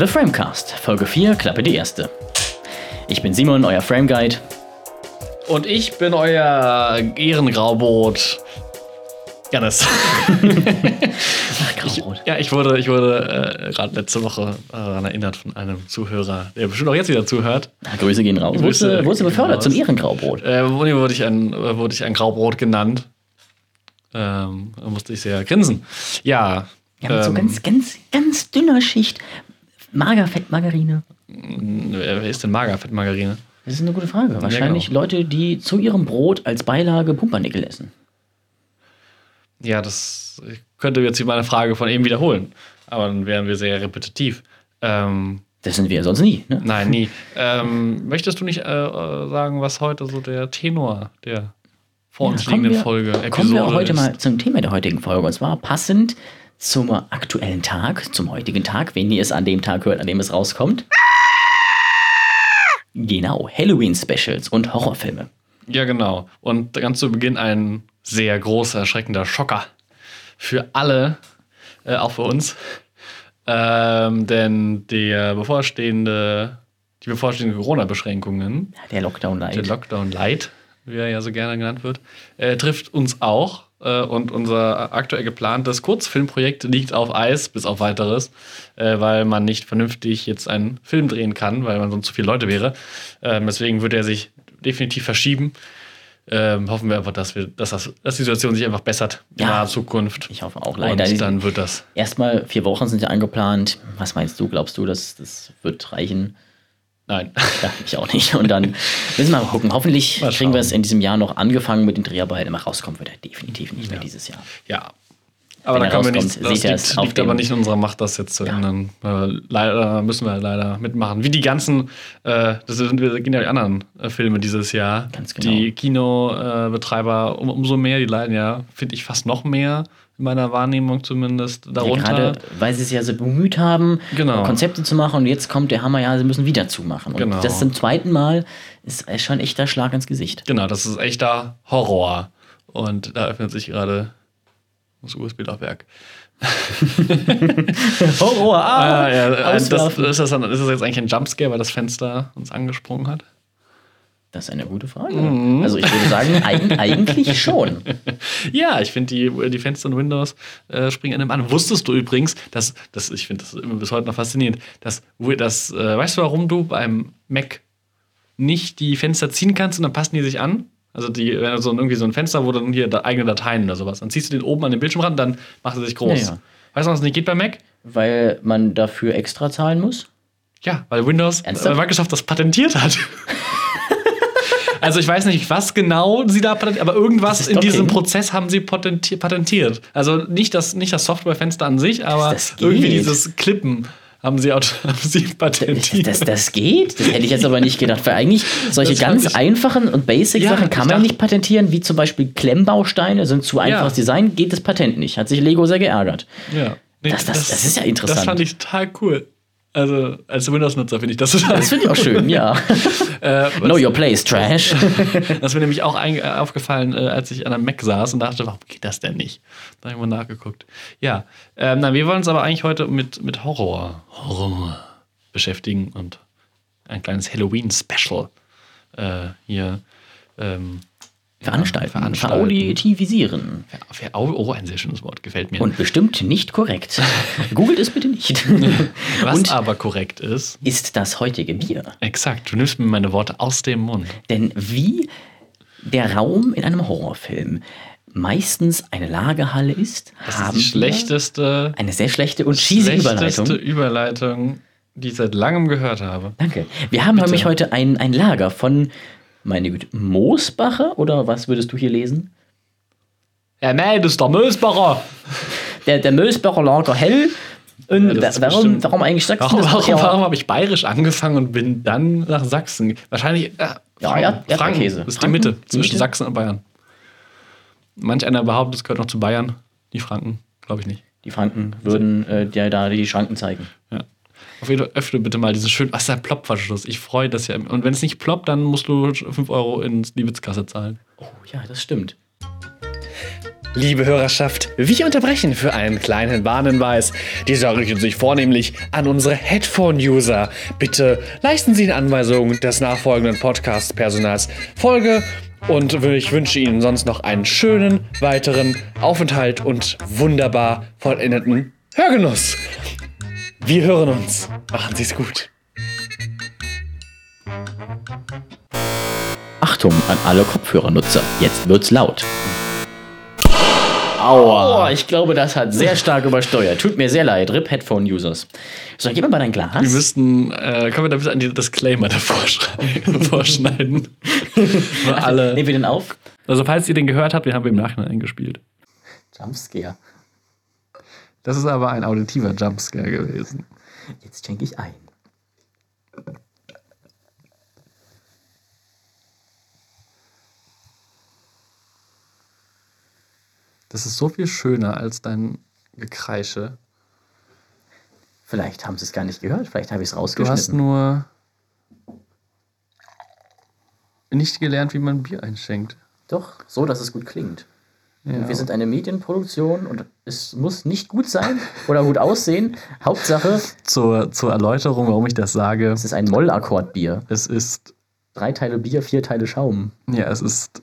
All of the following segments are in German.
The Framecast, Folge 4, Klappe die erste. Ich bin Simon, euer Frame Guide. Und ich bin euer Ehrengraubrot. Janis. Graubrot. ja, ich wurde, ich wurde äh, gerade letzte Woche daran erinnert von einem Zuhörer, der bestimmt auch jetzt wieder zuhört. Na, Grüße gehen raus. Grüße gehen befördert raus. zum Ehrengraubrot. Äh, wurde, wurde, ich ein, wurde ich ein Graubrot genannt. Ähm, da musste ich sehr grinsen. Ja. Ja, mit so ähm, ganz, ganz, ganz dünner Schicht. Magerfettmargarine. wer wer ist denn Magerfettmargarine? Das ist eine gute Frage. Wahrscheinlich Leute, die zu ihrem Brot als Beilage Pumpernickel essen. Ja, das ich könnte jetzt hier meine Frage von eben wiederholen. Aber dann wären wir sehr repetitiv. Ähm, Das sind wir sonst nie. Ne? Nein, nie. ähm, möchtest du nicht äh, sagen, was heute so der Tenor der vor uns Ja, liegenden wir- Folge Kommen wir auch heute ist? mal zum Thema der heutigen Folge. Und zwar passend zum aktuellen Tag, zum heutigen Tag, wenn ihr es an dem Tag hört, an dem es rauskommt. Genau, Halloween-Specials und Horrorfilme. Ja, genau. Und ganz zu Beginn ein sehr großer, erschreckender Schocker für alle, äh, auch für uns. Ähm, denn der bevorstehende, die bevorstehenden Corona-Beschränkungen Der Lockdown der Light. Lockdown Light, wie er ja so gerne genannt wird, äh, trifft uns auch. Äh, und unser aktuell geplantes Kurzfilmprojekt liegt auf Eis, bis auf weiteres, äh, weil man nicht vernünftig jetzt einen Film drehen kann, weil man sonst zu viele Leute wäre. Ähm, deswegen wird er sich definitiv verschieben. Ähm, hoffen wir einfach, dass, wir, dass, das, dass die Situation sich einfach bessert in Ja. naher Zukunft. Ich hoffe auch leider. Und dann wird das. Erstmal vier Wochen sind ja angeplant. Was meinst du? Glaubst du, dass das wird reichen? Nein. Ja, ich auch nicht. Und dann müssen wir mal gucken. Hoffentlich Mal kriegen wir es in diesem Jahr noch angefangen mit den Dreharbeiten. Aber rauskommen wird er definitiv nicht mehr dieses Jahr. Ja. Aber Wenn da können wir rauskommt, nicht. Das liegt, liegt aber nicht in unserer Macht, das jetzt zu ändern. Äh, leider müssen wir leider mitmachen. Wie die ganzen, äh, das sind wir gehen ja die anderen äh, Filme dieses Jahr. Ganz genau. Die Kinobetreiber um, umso mehr, die leiden ja, finde ich, fast noch mehr in meiner Wahrnehmung zumindest Ja, darunter. gerade weil sie es ja so bemüht haben, Genau. Konzepte zu machen und jetzt kommt der Hammer, ja, sie müssen wieder zumachen. Und Genau. das zum zweiten Mal ist schon echter Schlag ins Gesicht. genau, das ist echter Horror. Und da öffnet sich gerade das USB-Laufwerk. Horror, Ah, ja, äh, das, ist, das dann, ist das jetzt eigentlich ein Jumpscare, weil das Fenster uns angesprungen hat? Das ist eine gute Frage. Mhm. Also ich würde sagen, eig eigentlich schon. Ja, ich finde, die, die Fenster in Windows äh, springen einem an. Wusstest du übrigens, dass, dass ich finde das immer bis heute noch faszinierend, dass, dass äh, weißt du, warum du beim Mac nicht die Fenster ziehen kannst und dann passen die sich an? Also die, wenn du so irgendwie so ein Fenster, wo dann hier da eigene Dateien oder sowas, dann ziehst du den oben an den Bildschirm ran, dann macht er sich groß. Ja, ja. Weißt du, was nicht geht bei Mac? Weil man dafür extra zahlen muss. Ja, weil Windows, Ernsthaft? äh, Microsoft das patentiert hat. also ich weiß nicht, was genau sie da patentiert, aber irgendwas Das in diesem. Prozess haben sie patenti patentiert. Also nicht das, nicht das Softwarefenster an sich, aber das irgendwie dieses Klippen haben sie, aut- haben sie patentiert. Das, das geht? Das hätte ich jetzt aber nicht gedacht. Weil eigentlich solche Das ganz einfachen und Ja, Basic-Sachen ich kann man nicht patentieren, wie zum Beispiel Klemmbausteine sind zu einfaches Design, geht das Patent nicht. Hat sich Lego sehr geärgert. ja. Nee, Das- das- das ist ja interessant. Das fand ich total cool. Also als Windows-Nutzer finde ich das total Das finde ich auch schön, ja. äh, know your place, Trash. Das ist mir nämlich auch äh, aufgefallen, äh, als ich an einem Mac saß und dachte, warum geht das denn nicht? Da habe ich mal nachgeguckt. Ja, ähm, na, wir wollen uns aber eigentlich heute mit, mit Horror, Horror beschäftigen und ein kleines Halloween-Special äh, hier ähm, Veranstalten, veranstalten. verauditivisieren. Ver- ver- Oh, ein sehr schönes Wort, gefällt mir. Und bestimmt nicht korrekt. Googelt es bitte nicht. Was Und aber korrekt ist, ist das heutige Bier. exakt, du nimmst mir meine Worte aus dem Mund. Denn wie der Raum in einem Horrorfilm meistens eine Lagerhalle ist, Das haben ist die schlechteste, eine sehr schlechte und cheesy schlechteste Überleitung. Überleitung, die ich seit langem gehört habe. Danke. Wir haben nämlich heute ein, ein Lager von, meine Güte, Moosbacher oder was würdest du hier lesen? Ja, nein, das ist der Mösbacher. Der, der Moosbacher Lager Hell. Und Ja, das warum, bestimmt- warum eigentlich Sachsen? Warum, Das warum, ja- warum habe ich bayerisch angefangen und bin dann nach Sachsen? Wahrscheinlich äh, Ja, Erd- Franken Erdbeerkäse. ist die Franken? Mitte zwischen Mitte? Sachsen und Bayern. Manch einer behauptet, es gehört noch zu Bayern. Die Franken, glaube ich nicht. Die Franken würden äh, dir da die Schranken zeigen. Auf jeden Fall öffne bitte mal diesen schönen. Was ist der Ploppverschluss? Ich freue das ja. Und wenn es nicht ploppt, dann musst du 5 Euro ins Liebeskasse zahlen. Oh ja, das stimmt. Liebe Hörerschaft, wir unterbrechen für einen kleinen Warnhinweis. Dieser richtet sich vornehmlich an unsere Headphone-User. Bitte leisten Sie in Anweisungen des nachfolgenden Podcast-Personals Folge und ich wünsche Ihnen sonst noch einen schönen weiteren Aufenthalt und wunderbar vollendeten Hörgenuss. Wir hören uns. Machen Sie es gut. Achtung an alle Kopfhörernutzer, jetzt wird's laut. Aua. ich glaube, das hat sehr stark übersteuert. Tut mir sehr leid. RIP Headphone-Users. So, gib mir mal dein Glas. Wir müssten, äh, können wir da bitte an die Disclaimer davor vorschneiden? Für alle. Nehmen wir den auf? Also, falls ihr den gehört habt, den haben wir im Nachhinein eingespielt. Jumpscare. Das ist aber ein auditiver Jumpscare gewesen. Jetzt schenke ich ein. Das ist so viel schöner als dein Gekreische. Vielleicht haben sie es gar nicht gehört. Vielleicht habe ich es Du hast rausgeschnitten. nur nicht gelernt, wie man Bier einschenkt. Doch, so, dass es gut klingt. Ja. Wir sind eine Medienproduktion und es muss nicht gut sein oder gut aussehen. Hauptsache, Zur, zur Erläuterung, warum ich das sage. es ist ein Mollakkordbier. Es ist, Drei Teile Bier, vier Teile Schaum. ja, es ist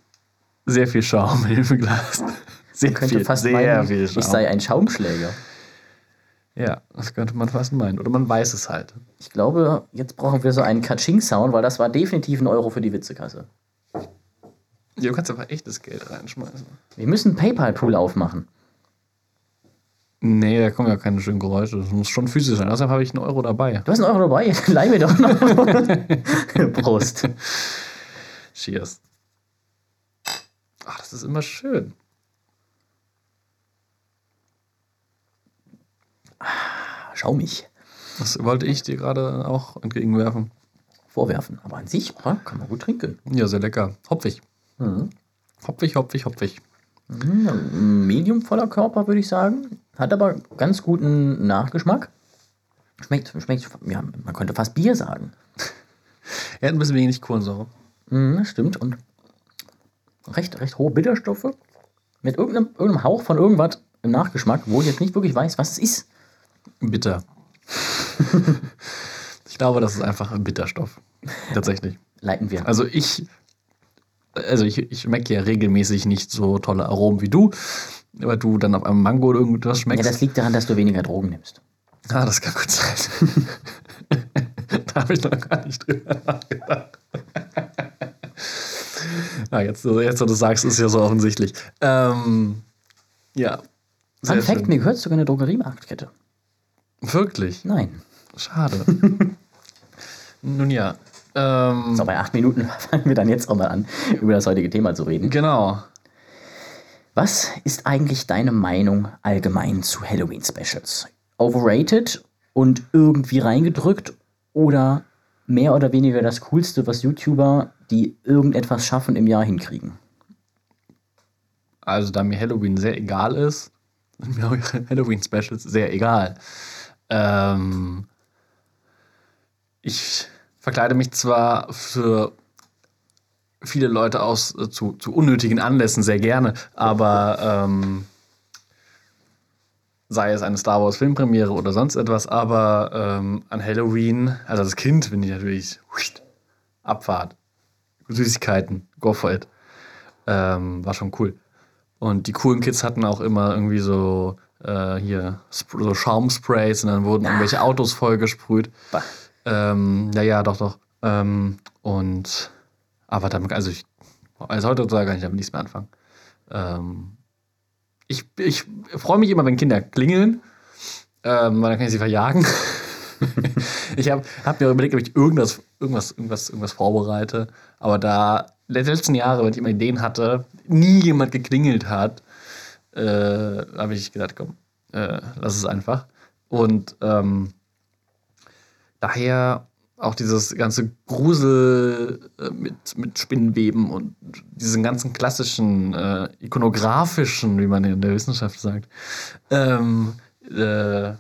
sehr viel Schaum in dem Glas. Sehr Man könnte viel, fast sehr meinen, viel ich Schaum. sei ein Schaumschläger. ja, das könnte man fast meinen. Oder man weiß es halt. Ich glaube, jetzt brauchen wir so einen Katsching-Sound, weil das war definitiv ein Euro für die Witzekasse. Ja, du kannst aber echtes Geld reinschmeißen. Wir müssen PayPal-Pool aufmachen. Nee, da kommen ja keine schönen Geräusche. Das muss schon physisch sein. Deshalb habe ich einen Euro dabei. Du hast einen Euro dabei, leih mir doch noch. Prost. Cheers. Ach, das ist immer schön. Schaumig. Das wollte ich dir gerade auch entgegenwerfen. Vorwerfen. Aber an sich oder? kann man gut trinken. Ja, sehr lecker. Hopfig. Mhm. Hopfig, hopfig, hopfig. Mhm, Medium voller Körper, würde ich sagen. Hat aber ganz guten Nachgeschmack. Schmeckt, schmeckt, ja, man könnte fast Bier sagen. Er hat ein bisschen wenig Kohlensäure. Mhm, stimmt. Und recht, recht hohe Bitterstoffe. Mit irgendeinem, irgendeinem Hauch von irgendwas im Nachgeschmack, wo ich jetzt nicht wirklich weiß, was es ist. Bitter. ich glaube, das ist einfach ein Bitterstoff. Tatsächlich. Leiten wir. Also ich, also ich, ich schmecke ja regelmäßig nicht so tolle Aromen wie du, aber du dann auf einem Mango oder irgendwas ja, schmeckst. das liegt daran, dass du weniger Drogen nimmst. ah, das kann gut sein. da habe ich noch gar nicht drüber nachgedacht. ah, jetzt, jetzt, wo du sagst, ist ja so offensichtlich. Ähm, ja. Fun Fact, mir gehört sogar eine Drogeriemarktkette. Wirklich? Nein. Schade. Nun ja. Ähm, So, bei acht Minuten fangen wir dann jetzt auch mal an, über das heutige Thema zu reden. Genau. Was ist eigentlich deine Meinung allgemein zu Halloween-Specials? Overrated und irgendwie reingedrückt oder mehr oder weniger das Coolste, was YouTuber, die irgendetwas schaffen, im Jahr hinkriegen? Also, da mir Halloween sehr egal ist, sind mir auch Halloween-Specials sehr egal. Ähm, ich verkleide mich zwar für viele Leute aus äh, zu, zu unnötigen Anlässen sehr gerne, aber ähm, sei es eine Star Wars Filmpremiere oder sonst etwas, aber ähm, an Halloween, also als Kind bin ich natürlich huiht, Abfahrt, Süßigkeiten, go for it. Ähm, war schon cool. Und die coolen Kids hatten auch immer irgendwie so äh, hier so Schaumsprays und dann wurden irgendwelche Autos vollgesprüht. Bah. Ähm, ja, ja, doch, doch. Ähm, und aber damit, also ich, also heutzutage kann ich damit nichts mehr anfangen. Ähm, ich ich freue mich immer, wenn Kinder klingeln, ähm, weil dann kann ich sie verjagen. ich habe hab mir überlegt, ob ich irgendwas, irgendwas, irgendwas, irgendwas vorbereite. Aber da die letzten Jahre, wenn ich immer Ideen hatte, nie jemand geklingelt hat, äh, habe ich gedacht, komm, äh, lass es einfach. Und ähm, daher auch dieses ganze Grusel äh, mit, mit Spinnenweben und diesen ganzen klassischen, äh, ikonografischen, wie man in der Wissenschaft sagt, ähm, äh,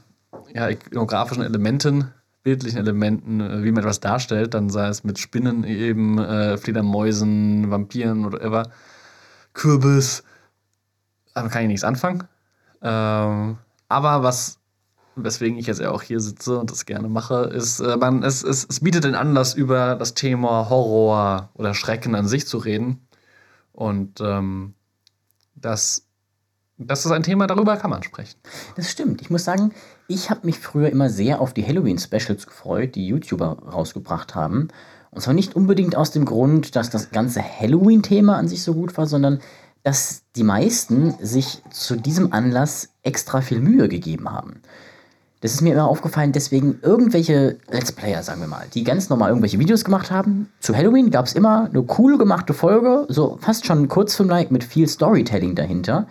ja, ikonografischen Elementen, bildlichen Elementen, äh, wie man etwas darstellt, dann sei es mit Spinnen eben, äh, Fledermäusen, Vampiren oder whatever, Kürbis, damit kann ich nichts anfangen. Ähm, aber was, weswegen ich jetzt ja auch hier sitze und das gerne mache, ist, äh, man, es, es, es bietet den Anlass, über das Thema Horror oder Schrecken an sich zu reden. Und ähm, das, das ist ein Thema, darüber kann man sprechen. Das stimmt. Ich muss sagen, ich habe mich früher immer sehr auf die Halloween-Specials gefreut, die YouTuber rausgebracht haben. Und zwar nicht unbedingt aus dem Grund, dass das ganze Halloween-Thema an sich so gut war, sondern dass die meisten sich zu diesem Anlass extra viel Mühe gegeben haben. Das ist mir immer aufgefallen, deswegen irgendwelche Let's Player, sagen wir mal, die ganz normal irgendwelche Videos gemacht haben. Zu Halloween gab es immer eine cool gemachte Folge, so fast schon ein Kurzfilm-like mit viel Storytelling dahinter,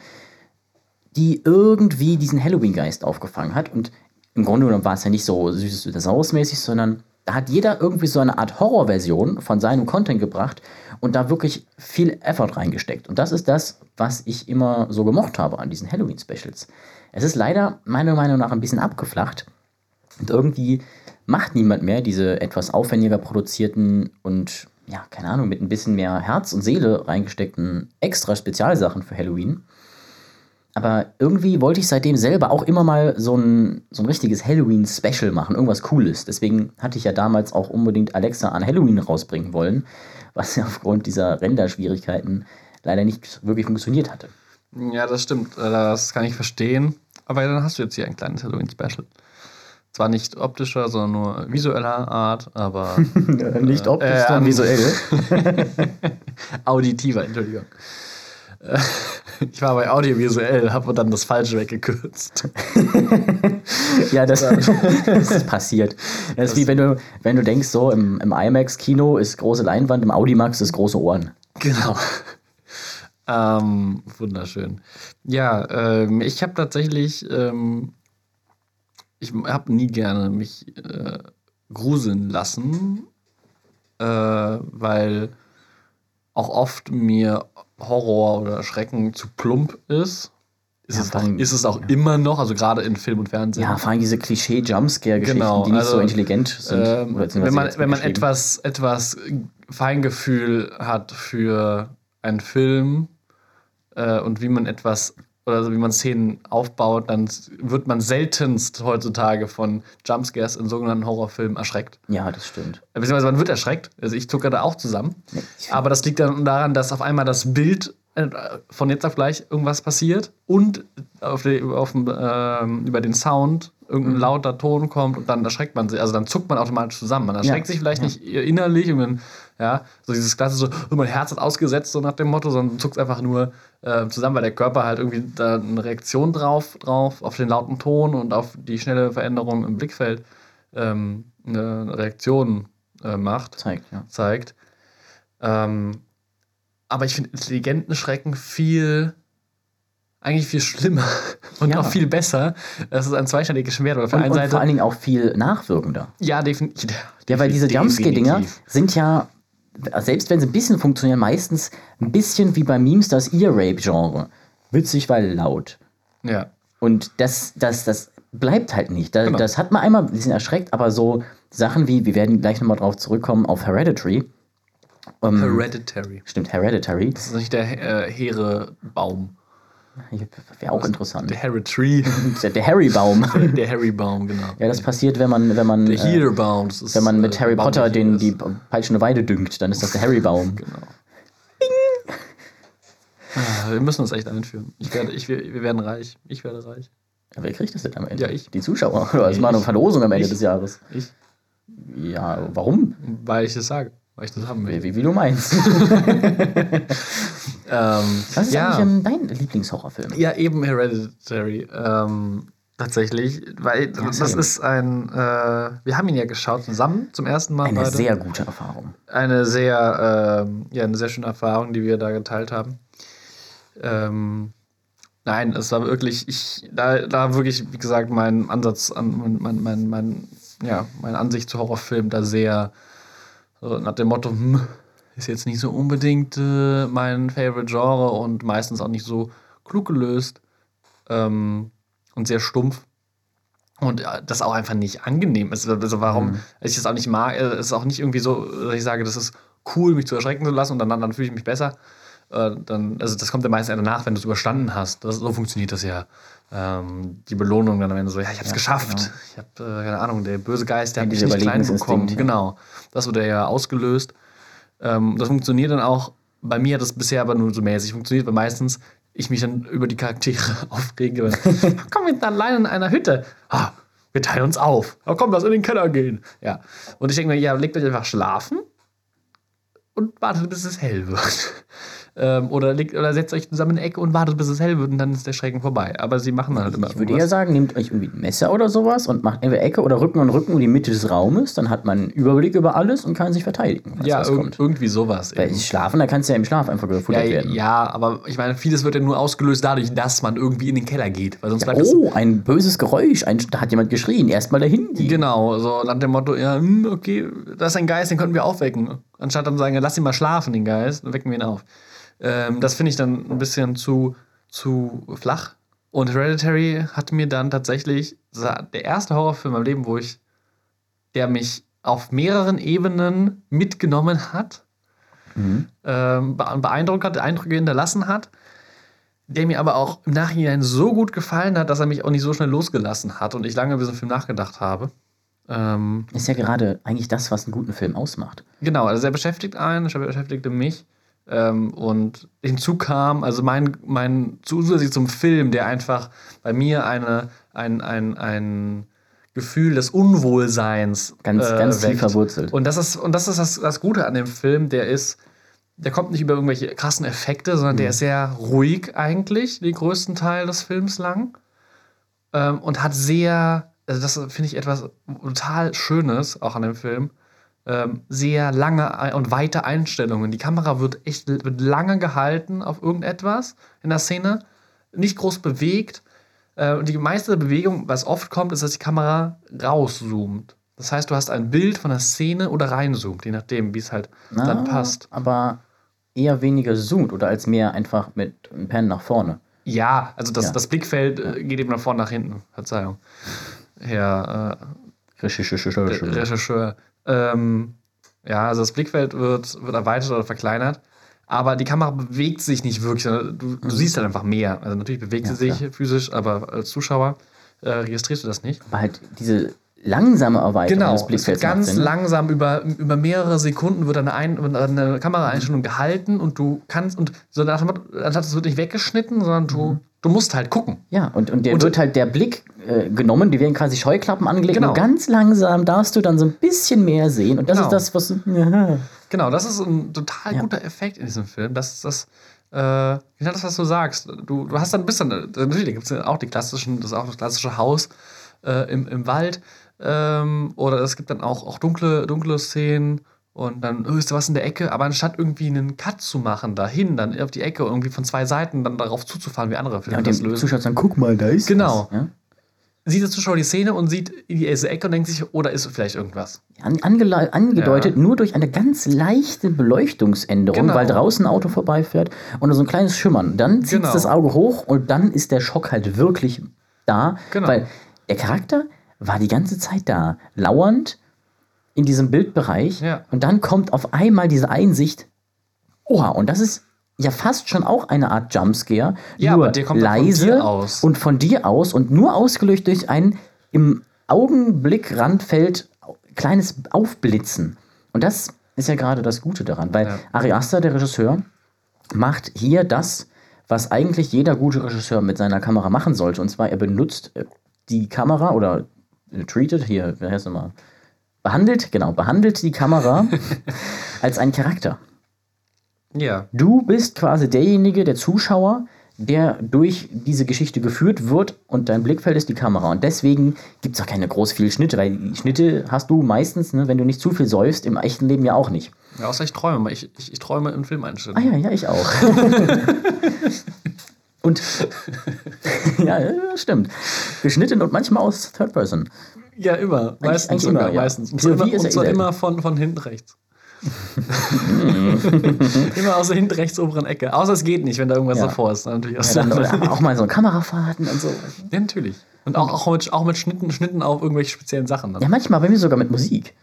die irgendwie diesen Halloween-Geist aufgefangen hat. Und im Grunde genommen war es ja nicht so süßes oder saures mäßig, sondern da hat jeder irgendwie so eine Art Horrorversion von seinem Content gebracht und da wirklich viel Effort reingesteckt. Und das ist das, was ich immer so gemocht habe an diesen Halloween-Specials. Es ist leider meiner Meinung nach ein bisschen abgeflacht und irgendwie macht niemand mehr diese etwas aufwendiger produzierten und ja, keine Ahnung, mit ein bisschen mehr Herz und Seele reingesteckten extra Spezialsachen für Halloween. Aber irgendwie wollte ich seitdem selber auch immer mal so ein, so ein richtiges Halloween-Special machen, irgendwas Cooles. Deswegen hatte ich ja damals auch unbedingt Alexa an Halloween rausbringen wollen, was ja aufgrund dieser Renderschwierigkeiten leider nicht wirklich funktioniert hatte. Ja, das stimmt. Äh, das kann ich verstehen. Aber dann hast du jetzt hier ein kleines Halloween-Special. Zwar nicht optischer, sondern nur visueller Art, aber. nicht optisch, äh, sondern visuell. Auditiver, Entschuldigung. Ich war bei audiovisuell, habe dann das Falsche weggekürzt. ja, das, das, ist passiert. Das ist wie wenn du, wenn du denkst, so im, im IMAX-Kino ist große Leinwand, im Audimax ist große Ohren. Genau. Ähm, wunderschön. Ja, ähm, ich habe tatsächlich, ähm, ich habe nie gerne mich äh, gruseln lassen, äh, weil auch oft mir Horror oder Schrecken zu plump ist. Ist, ja, es, auch, ist es auch ja. immer noch, also gerade in Film und Fernsehen. Ja, vor allem diese Klischee-Jumpscare-Geschichten, genau, die nicht also, so intelligent sind. Ähm, wenn man, wenn man etwas, etwas Feingefühl hat für einen Film äh, und wie man etwas oder also wie man Szenen aufbaut, dann wird man seltenst heutzutage von Jumpscares in sogenannten Horrorfilmen erschreckt. Ja, das stimmt. Beziehungsweise man wird erschreckt. Also ich zucke da auch zusammen. Aber das liegt dann daran, dass auf einmal das Bild äh, von jetzt auf gleich irgendwas passiert und auf die, auf dem, äh, über den Sound irgendein mhm. lauter Ton kommt und dann erschreckt man sich. Also dann zuckt man automatisch zusammen. Man erschreckt ja. sich vielleicht ja. nicht innerlich und dann ja, so dieses klassische, so, mein Herz hat ausgesetzt, so nach dem Motto, sondern zuckt einfach nur äh, zusammen, weil der Körper halt irgendwie da eine Reaktion drauf, drauf, auf den lauten Ton und auf die schnelle Veränderung im Blickfeld ähm, eine Reaktion äh, macht. Zeigt, ja. Zeigt. Ähm, aber ich finde intelligenten Schrecken viel eigentlich viel schlimmer und ja. auch viel besser. Das ist ein zweischneidiges Schwert. Und, und, Seite, vor allen Dingen auch viel nachwirkender. Ja, definitiv. Ja, weil diese Jumpscare-Dinger sind ja selbst wenn sie ein bisschen funktionieren, meistens ein bisschen wie bei Memes das Ear-Rape-Genre. Witzig, weil laut. Ja. Und das, das, das bleibt halt nicht. Da, genau. Das hat man einmal ein bisschen erschreckt, aber so Sachen wie, wir werden gleich nochmal drauf zurückkommen, auf Hereditary. Um, ähm, Hereditary. Stimmt, Hereditary. Das ist nicht der äh, Heere-Baum. Wäre auch interessant. Der Harry Tree. Der, Harry Baum. Der Harry Baum, genau. Ja, das passiert, wenn man, wenn man, der Heater Baum. Ist, wenn man mit äh, Harry Potter den, die peitschende Weide düngt, dann ist das der Harry Baum. Genau. Ah, wir müssen uns echt einführen. Ich werde, ich, wir werden reich. Ich werde reich. Ja, wer kriegt das denn am Ende? Ja, ich. Die Zuschauer. Oder ist mal eine Verlosung am Ende ich. des Jahres? Ich. Ja, warum? Weil ich das sage. Weil ich das haben will. Wie, wie du meinst. Ähm, Was ist ja. eigentlich dein Lieblingshorrorfilm? Ja, eben Hereditary. Ähm, tatsächlich, weil ja, das ist ein, äh, wir haben ihn ja geschaut zusammen zum ersten Mal. Eine beide. sehr gute Erfahrung. Eine sehr, äh, ja, eine sehr schöne Erfahrung, die wir da geteilt haben. Ähm, nein, es war wirklich, ich, da, da wirklich, wie gesagt, mein Ansatz an, mein, mein, mein, ja, meine Ansicht zu Horrorfilmen da sehr so nach dem Motto, hm, ist jetzt nicht so unbedingt äh, mein Favorite Genre und meistens auch nicht so klug gelöst ähm, und sehr stumpf. Und äh, das auch einfach nicht angenehm ist. Also warum mhm. ich das auch nicht mag, äh, ist auch nicht irgendwie so, dass ich sage, das ist cool, mich zu erschrecken zu lassen und dann, dann fühle ich mich besser. äh, dann, also das kommt ja meistens danach, wenn du es überstanden hast. Das, so funktioniert das ja. Ähm, die Belohnung dann am Ende so, ja, ich hab's Ja, geschafft. genau. Ich hab, äh, keine Ahnung, der böse Geist, der Ja, hat mich nicht klein bekommen. Ja. Genau. Das wurde ja ausgelöst. Ähm, das funktioniert dann auch, bei mir hat das bisher aber nur so mäßig funktioniert, weil meistens ich mich dann über die Charaktere aufrege. komm, wir sind allein in einer Hütte. Ah, wir teilen uns auf. Ja, komm, lass in den Keller gehen. Ja. Und ich denke mir, ja, legt euch einfach schlafen und wartet, bis es hell wird. Ähm, oder, legt, oder setzt euch zusammen in eine Ecke und wartet, bis es hell wird und dann ist der Schrecken vorbei. Aber sie machen dann halt immer Ich würde irgendwas. sagen, nehmt euch irgendwie ein Messer oder sowas und macht entweder Ecke oder Rücken und Rücken in die Mitte des Raumes. Dann hat man einen Überblick über alles und kann sich verteidigen. Ja, was irg kommt. irgendwie sowas. Weil eben. schlafen, da kannst du ja im Schlaf einfach Ja, gefuttert werden. ja, aber ich meine, vieles wird ja nur ausgelöst dadurch, dass man irgendwie in den Keller geht. Weil sonst es Oh, ein böses Geräusch. Ein, da hat jemand geschrien. Erstmal dahin gehen. Genau, so nach dem Motto, ja, hm, okay, das ist ein Geist, den könnten wir aufwecken. Anstatt dann zu sagen, ja, lass ihn mal schlafen, den Geist, dann wecken wir ihn auf. Ähm, das finde ich dann ein bisschen zu, zu flach. Und Hereditary hat mir dann tatsächlich der erste Horrorfilm im Leben, wo ich, der mich auf mehreren Ebenen mitgenommen hat, Mhm. ähm, be- beeindruckt hat, Eindrücke hinterlassen hat, der mir aber auch im Nachhinein so gut gefallen hat, dass er mich auch nicht so schnell losgelassen hat und ich lange über diesen Film nachgedacht habe. Ähm, Ist ja gerade eigentlich das, was einen guten Film ausmacht. genau, also er beschäftigt einen, er beschäftigte mich. Ähm, und hinzu kam, also mein, mein zusätzlich zum Film, der einfach bei mir eine, ein, ein, ein Gefühl des Unwohlseins Ganz, ganz tief verwurzelt. Und das ist, und das, ist das, das Gute an dem Film, der ist, der kommt nicht über irgendwelche krassen Effekte, sondern Mhm. der ist sehr ruhig eigentlich, den größten Teil des Films lang. Ähm, und hat sehr, also das finde ich etwas total Schönes auch an dem Film, sehr lange ein- und weite Einstellungen. Die Kamera wird echt wird lange gehalten auf irgendetwas in der Szene, nicht groß bewegt. Äh, und die meiste Bewegung, was oft kommt, ist, dass die Kamera rauszoomt. Das heißt, du hast ein Bild von der Szene oder reinzoomt, je nachdem, wie es halt dann Na, passt. Aber eher weniger zoomt oder als mehr einfach mit einem Pen nach vorne. Ja, also das, Ja. das Blickfeld äh, geht eben nach vorne, nach hinten. Verzeihung. Herr äh, Rechercheur. Regisseur. Ähm, ja, also das Blickfeld wird, wird erweitert oder verkleinert, aber die Kamera bewegt sich nicht wirklich. Du, du siehst halt einfach mehr. Also natürlich bewegt Ja, sie sich physisch, aber als Zuschauer äh, registrierst du das nicht. Aber halt diese langsame Erweiterung Genau, des es Blickfelds wird ganz Sinn. langsam über, über mehrere Sekunden wird eine, Ein eine Kameraeinstellung gehalten und du kannst und so nach es wird nicht weggeschnitten, sondern du, du musst halt gucken. Ja, und, und der Und- wird halt der Blick äh, genommen, die werden quasi Scheuklappen angelegt Genau. und ganz langsam darfst du dann so ein bisschen mehr sehen. Und das Genau. ist das, was. Ja. Genau, das ist ein total Ja. guter Effekt in diesem Film. Das das, äh, genau das, was du sagst. Du, du hast dann ein bisschen, natürlich gibt es auch die klassischen, das ist auch das klassische Haus äh, im, im Wald. Ähm, oder es gibt dann auch, auch dunkle, dunkle Szenen und dann oh, ist da was in der Ecke, aber anstatt irgendwie einen Cut zu machen, dahin, dann auf die Ecke, irgendwie von zwei Seiten dann darauf zuzufahren, wie andere Filme Ja, das lösen. Zuschauer sagen, guck mal, da ist Genau. was. Ja? Sieht der Zuschauer die Szene und sieht in diese Ecke und denkt sich, oder ist vielleicht irgendwas? An, angele- angedeutet nur durch eine ganz leichte Beleuchtungsänderung, Genau. weil draußen ein Auto vorbeifährt und so ein kleines Schimmern. Dann zieht Genau. das Auge hoch und dann ist der Schock halt wirklich da. Genau. Weil der Charakter war die ganze Zeit da, lauernd in diesem Bildbereich. Ja. Und dann kommt auf einmal diese Einsicht, oha, und das ist ja fast schon auch eine Art Jumpscare. Ja, nur aber der kommt dann von leise dir aus. und von dir aus und nur ausgelöst durch ein im Augenblickrandfeld kleines Aufblitzen. Und das ist ja gerade das Gute daran, weil Ja. Ari Aster, der Regisseur, macht hier das, was eigentlich jeder gute Regisseur mit seiner Kamera machen sollte. Und zwar, er benutzt äh, die Kamera oder treated, hier, wie heißt es nochmal? Behandelt, genau, behandelt die Kamera als einen Charakter. Ja. Du bist quasi derjenige, der Zuschauer, der durch diese Geschichte geführt wird und dein Blickfeld ist die Kamera. Und deswegen gibt es auch keine groß viel Schnitte, weil die Schnitte hast du meistens, ne, wenn du nicht zu viel säufst, im echten Leben ja auch nicht. ja außer ich träume, mal. ich, ich, ich träume in Ah Filmeinstellungen. ja, ja, ich auch. und ja, stimmt. Geschnitten und manchmal aus Third Person. Ja, immer. Meistens eigentlich sogar, immer, ja. meistens. Und POV zwar immer, ist ja und zwar immer von, von hinten rechts. immer aus der hinten rechts oberen Ecke. Außer es geht nicht, wenn da irgendwas Ja. davor ist. Dann natürlich aus Ja, dann, auch mal so Kamerafahrten und so. ja, natürlich. Und auch, auch, mit, auch mit Schnitten, Schnitten auf irgendwelche speziellen Sachen. Dann. Ja, manchmal bei mir sogar mit Musik.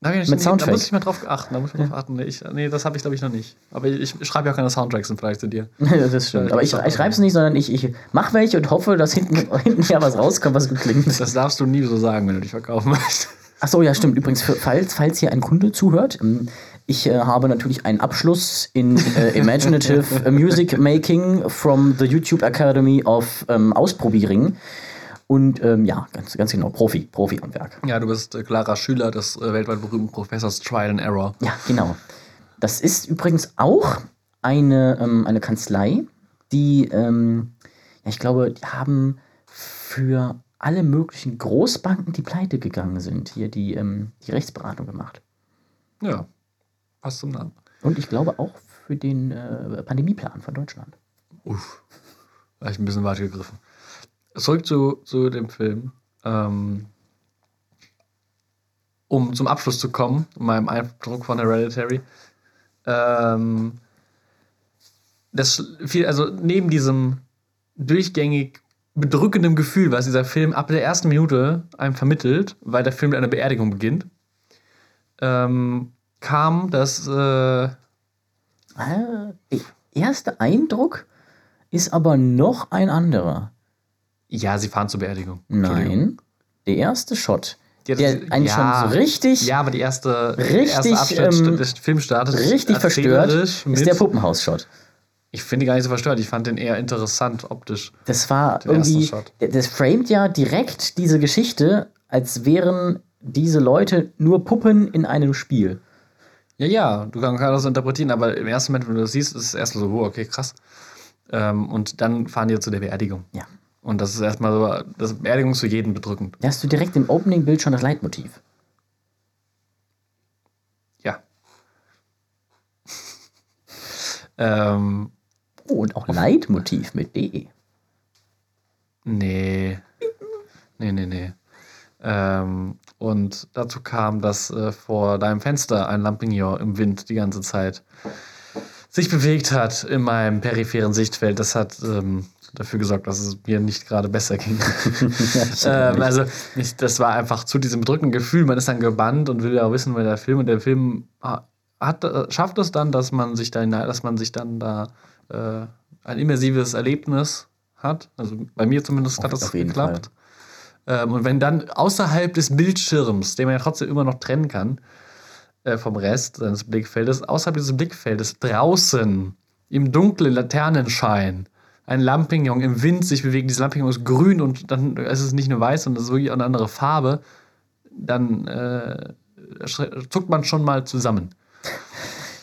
Da, ich Mit nee, Soundtrack. da muss ich mal drauf achten. Da muss ich mal drauf achten. Nee, ich, nee das habe ich glaube ich noch nicht. Aber ich, ich schreibe ja auch keine Soundtracks im Vergleich zu dir. das stimmt. Aber ich, ich schreibe es nicht, sondern ich, ich mache welche und hoffe, dass hinten, hinten ja was rauskommt, was gut klingt. Das darfst du nie so sagen, wenn du dich verkaufen möchtest. Ach so, ja, stimmt. Übrigens, falls, falls hier ein Kunde zuhört, ähm, ich äh, habe natürlich einen Abschluss in äh, Imaginative Music Making from the YouTube Academy of ähm, Ausprobiering. Und ähm, ja, ganz, ganz genau, Profi, Profi am Werk. Ja, du bist äh, klarer Schüler des äh, weltweit berühmten Professors Trial and Error. Ja, genau. Das ist übrigens auch eine, ähm, eine Kanzlei, die, ähm, ja, ich glaube, die haben für alle möglichen Großbanken, die pleite gegangen sind, hier die, ähm, die Rechtsberatung gemacht. Ja, passt zum Namen. Und ich glaube auch für den äh, Pandemieplan von Deutschland. Uff, vielleicht ein bisschen weit gegriffen. Zurück zu, zu dem Film. Ähm, um zum Abschluss zu kommen, meinem Eindruck von Hereditary. Ähm, das viel, also neben diesem durchgängig bedrückenden Gefühl, was dieser Film ab der ersten Minute einem vermittelt, weil der Film mit einer Beerdigung beginnt, ähm, kam das äh, Ah, der erste Eindruck ist aber noch ein anderer. Ja, sie fahren zur Beerdigung. Nein, der erste Shot, Ja, das der einen ja, schon so richtig, Ja, aber die erste, Richtig, der erste Abschnitt ähm, des Films startet richtig verstört ist der Puppenhaus-Shot. Ich finde ihn gar nicht so verstört. Ich fand den eher interessant optisch. Das war irgendwie, Shot. das framet ja direkt diese Geschichte, als wären diese Leute nur Puppen in einem Spiel. Ja, ja, du kannst das interpretieren, aber im ersten Moment, wenn du das siehst, ist es erstmal so, oh, okay, krass. Ähm, und dann fahren die zu der Beerdigung. Ja. Und das ist erstmal so, das Beerdigung ist für jeden bedrückend. Da hast du direkt im Opening-Bild schon das Leitmotiv. Ja. ähm, Oh, und auch Leitmotiv mit D. Nee. Nee, nee, nee. Ähm, und dazu kam, dass äh, vor deinem Fenster ein Lampignon im Wind die ganze Zeit sich bewegt hat in meinem peripheren Sichtfeld. Das hat ähm, dafür gesorgt, dass es mir nicht gerade besser ging. ähm, also ich, das war einfach zu diesem bedrückenden Gefühl. Man ist dann gebannt und will ja wissen, wer der Film und der Film ha- hat, äh, schafft es dann, dass man sich dann, dass man sich dann da äh, ein immersives Erlebnis hat. Also bei mir zumindest hat Auf- das auf jeden geklappt. Ähm, und wenn dann außerhalb des Bildschirms, den man ja trotzdem immer noch trennen kann, äh, vom Rest seines Blickfeldes, außerhalb dieses Blickfeldes, draußen, im dunklen Laternenschein, ein Lampignon im Wind sich bewegt, dieses Lampignon ist grün und dann ist es nicht nur weiß, sondern es ist wirklich eine andere Farbe, dann äh, zuckt man schon mal zusammen.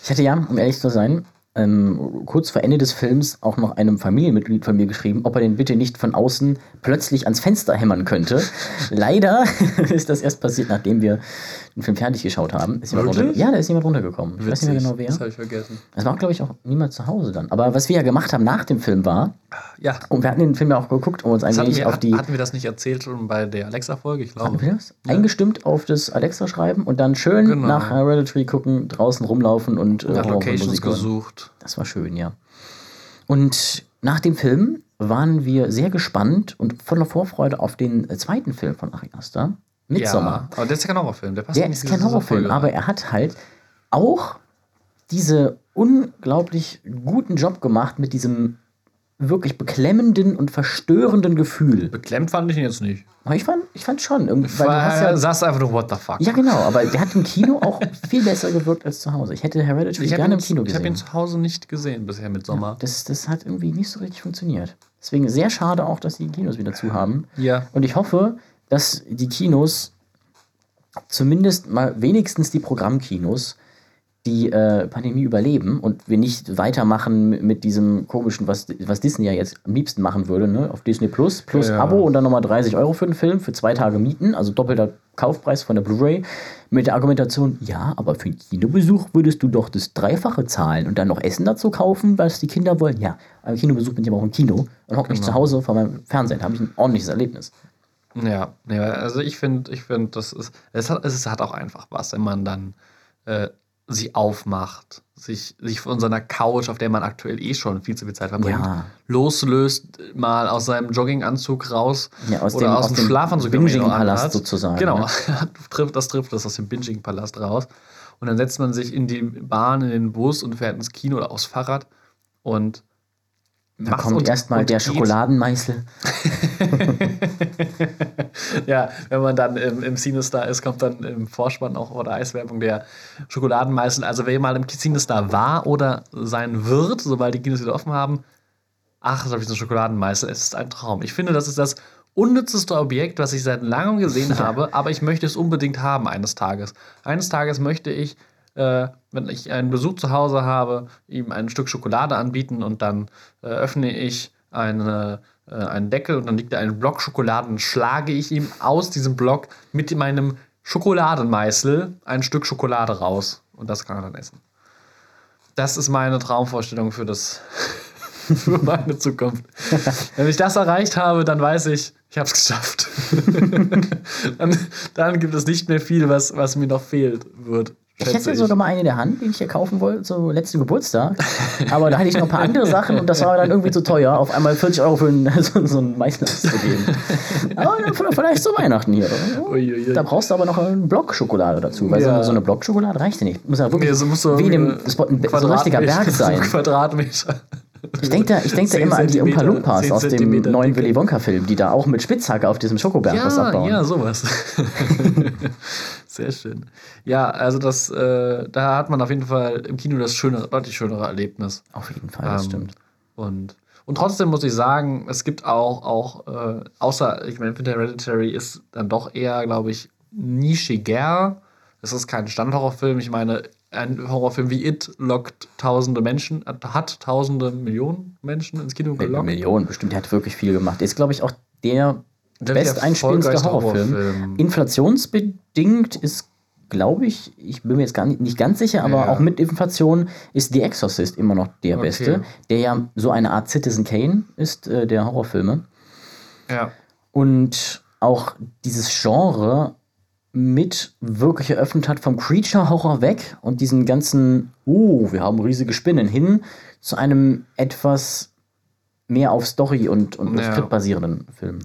Ich hatte ja, um ehrlich zu sein, ähm, kurz vor Ende des Films auch noch einem Familienmitglied von mir geschrieben, ob er den bitte nicht von außen plötzlich ans Fenster hämmern könnte. Leider ist das erst passiert, nachdem wir den Film fertig geschaut haben. Ist jemand runter- ja, da ist jemand runtergekommen. Ich weiß nicht mehr genau Das wer. habe ich vergessen. Es war, glaube ich, auch niemand zu Hause dann. Aber was wir ja gemacht haben nach dem Film war, Ja. und wir hatten den Film ja auch geguckt, um uns ein Das hatten, wenig wir, auf die. hatten wir das nicht erzählt schon bei der Alexa-Folge? Ich Hatten glaube. wir das? Eingestimmt auf das Alexa-Schreiben und dann schön Genau. nach Hereditary gucken, draußen rumlaufen und äh, Nach Horror- Locations Musik Das war schön, ja. Und nach dem Film waren wir sehr gespannt und voller Vorfreude auf den äh, zweiten Film von Ari Aster, Midsommar. Ja, aber der ist kein Horrorfilm. Der passt Der nicht ist in kein Horrorfilm, aber er hat halt auch diese unglaublich guten Job gemacht mit diesem wirklich beklemmenden und verstörenden Gefühl. Beklemmt fand ich ihn jetzt nicht. Ich fand, ich fand schon, irgendwie- weil du hast Weil ja, sagst einfach nur, what the fuck. ja genau, aber der hat im Kino auch viel besser gewirkt als zu Hause. Ich hätte Hereditary ich habe gerne im Kino ich hab gesehen. ihn zu Hause nicht gesehen bisher mit Sommer. Das, das hat irgendwie nicht so richtig funktioniert. Deswegen sehr schade auch, dass die Kinos wieder zu haben. Ja. Und ich hoffe, dass die Kinos zumindest mal wenigstens die Programmkinos die äh, Pandemie überleben und wir nicht weitermachen mit, diesem komischen, was, was Disney ja jetzt am liebsten machen würde, ne? auf Disney Plus, plus Ja. Abo und dann nochmal 30 Euro für den Film, für zwei Tage Mieten, also doppelter Kaufpreis von der Blu-ray, mit der Argumentation, ja, aber für einen Kinobesuch würdest du doch das Dreifache zahlen und dann noch Essen dazu kaufen, was die Kinder wollen. Ja, aber Kinobesuch bin ich aber auch im Kino und hocke nicht Genau. zu Hause vor meinem Fernseher, da habe ich ein ordentliches Erlebnis. Ja, nee, also ich finde, ich finde, das ist, es hat, es hat auch einfach was, wenn man dann äh, sich aufmacht, sich, sich von seiner Couch, auf der man aktuell eh schon viel zu viel Zeit verbringt, Ja. loslöst, mal aus seinem Jogginganzug raus Ja, aus oder dem- aus, aus dem, Schlafanzug, Binging-Palast sozusagen, Genau, ne? trifft, das trifft das aus dem Binging-Palast raus. Und dann setzt man sich in die Bahn, in den Bus und fährt ins Kino oder aufs Fahrrad und Da kommt erstmal der geht. Schokoladenmeißel. ja, wenn man dann im, im Cinestar ist, kommt dann im Vorspann auch oder Eiswerbung der Schokoladenmeißel. Also wer mal im Cinestar war oder sein wird, sobald die Kinos wieder offen haben, ach, das habe ich so einen Schokoladenmeißel. Es ist ein Traum. Ich finde, das ist das unnützeste Objekt, was ich seit langem gesehen habe, aber ich möchte es unbedingt haben eines Tages. Eines Tages möchte ich, äh, wenn ich einen Besuch zu Hause habe, ihm ein Stück Schokolade anbieten und dann äh, öffne ich eine, äh, einen Deckel und dann liegt da ein Block Schokolade und schlage ich ihm aus diesem Block mit meinem Schokoladenmeißel ein Stück Schokolade raus und das kann er dann essen. Das ist meine Traumvorstellung für das für meine Zukunft. Wenn ich das erreicht habe, dann weiß ich, ich habe es geschafft. dann, dann gibt es nicht mehr viel, was, was mir noch fehlt wird. Ich hätte ja sogar mal eine in der Hand, die ich hier kaufen wollte, so letzten Geburtstag. Aber da hatte ich noch ein paar andere Sachen und das war dann irgendwie zu teuer, auf einmal 40 Euro für einen, so, so einen Meißel auszugeben. Aber dann vielleicht zu Weihnachten hier. Uiuiui. Da brauchst du aber noch einen Block Schokolade dazu, weil so Ja. eine- so eine Blockschokolade reicht dir nicht. Muss ja wirklich Nee, so wie ein dem, ein, ein richtiger Berg sein. Quadratmeter. Ich denke da, ich denk da 10 immer an die Umpa Lumpas 10 aus dem neuen. Willy Wonka-Film, die da auch mit Spitzhacke auf diesem Schokoberg was Ja, abbauen. ja, sowas. Sehr schön. Ja, also das, äh, da hat man auf jeden Fall im Kino das schönere, deutlich schönere Erlebnis. Auf jeden Fall, das Ähm, stimmt. Und, und trotzdem muss ich sagen, es gibt auch, auch äh, außer, ich meine, Hereditary ist dann doch eher, glaube ich, nischiger. Es ist kein Standhorrorfilm. Ich meine, ein Horrorfilm wie It lockt tausende Menschen, hat tausende Millionen Menschen ins Kino gelockt. Million, bestimmt, der hat wirklich viel gemacht. Ist, glaube ich, auch der Der besteinspielenste erfolgreichste Horrorfilm. Horrorfilm. Inflationsbedingt ist, glaube ich, ich bin mir jetzt gar nicht, nicht ganz sicher, aber Ja. auch mit Inflation ist The Exorcist immer noch der Okay. beste, der ja so eine Art Citizen Kane ist, äh, der Horrorfilme. Ja. Und auch dieses Genre mit wirklich eröffnet hat vom Creature-Horror weg und diesen ganzen, oh, wir haben riesige Spinnen hin zu einem etwas mehr auf Story und, und Ja. Skript basierenden Film.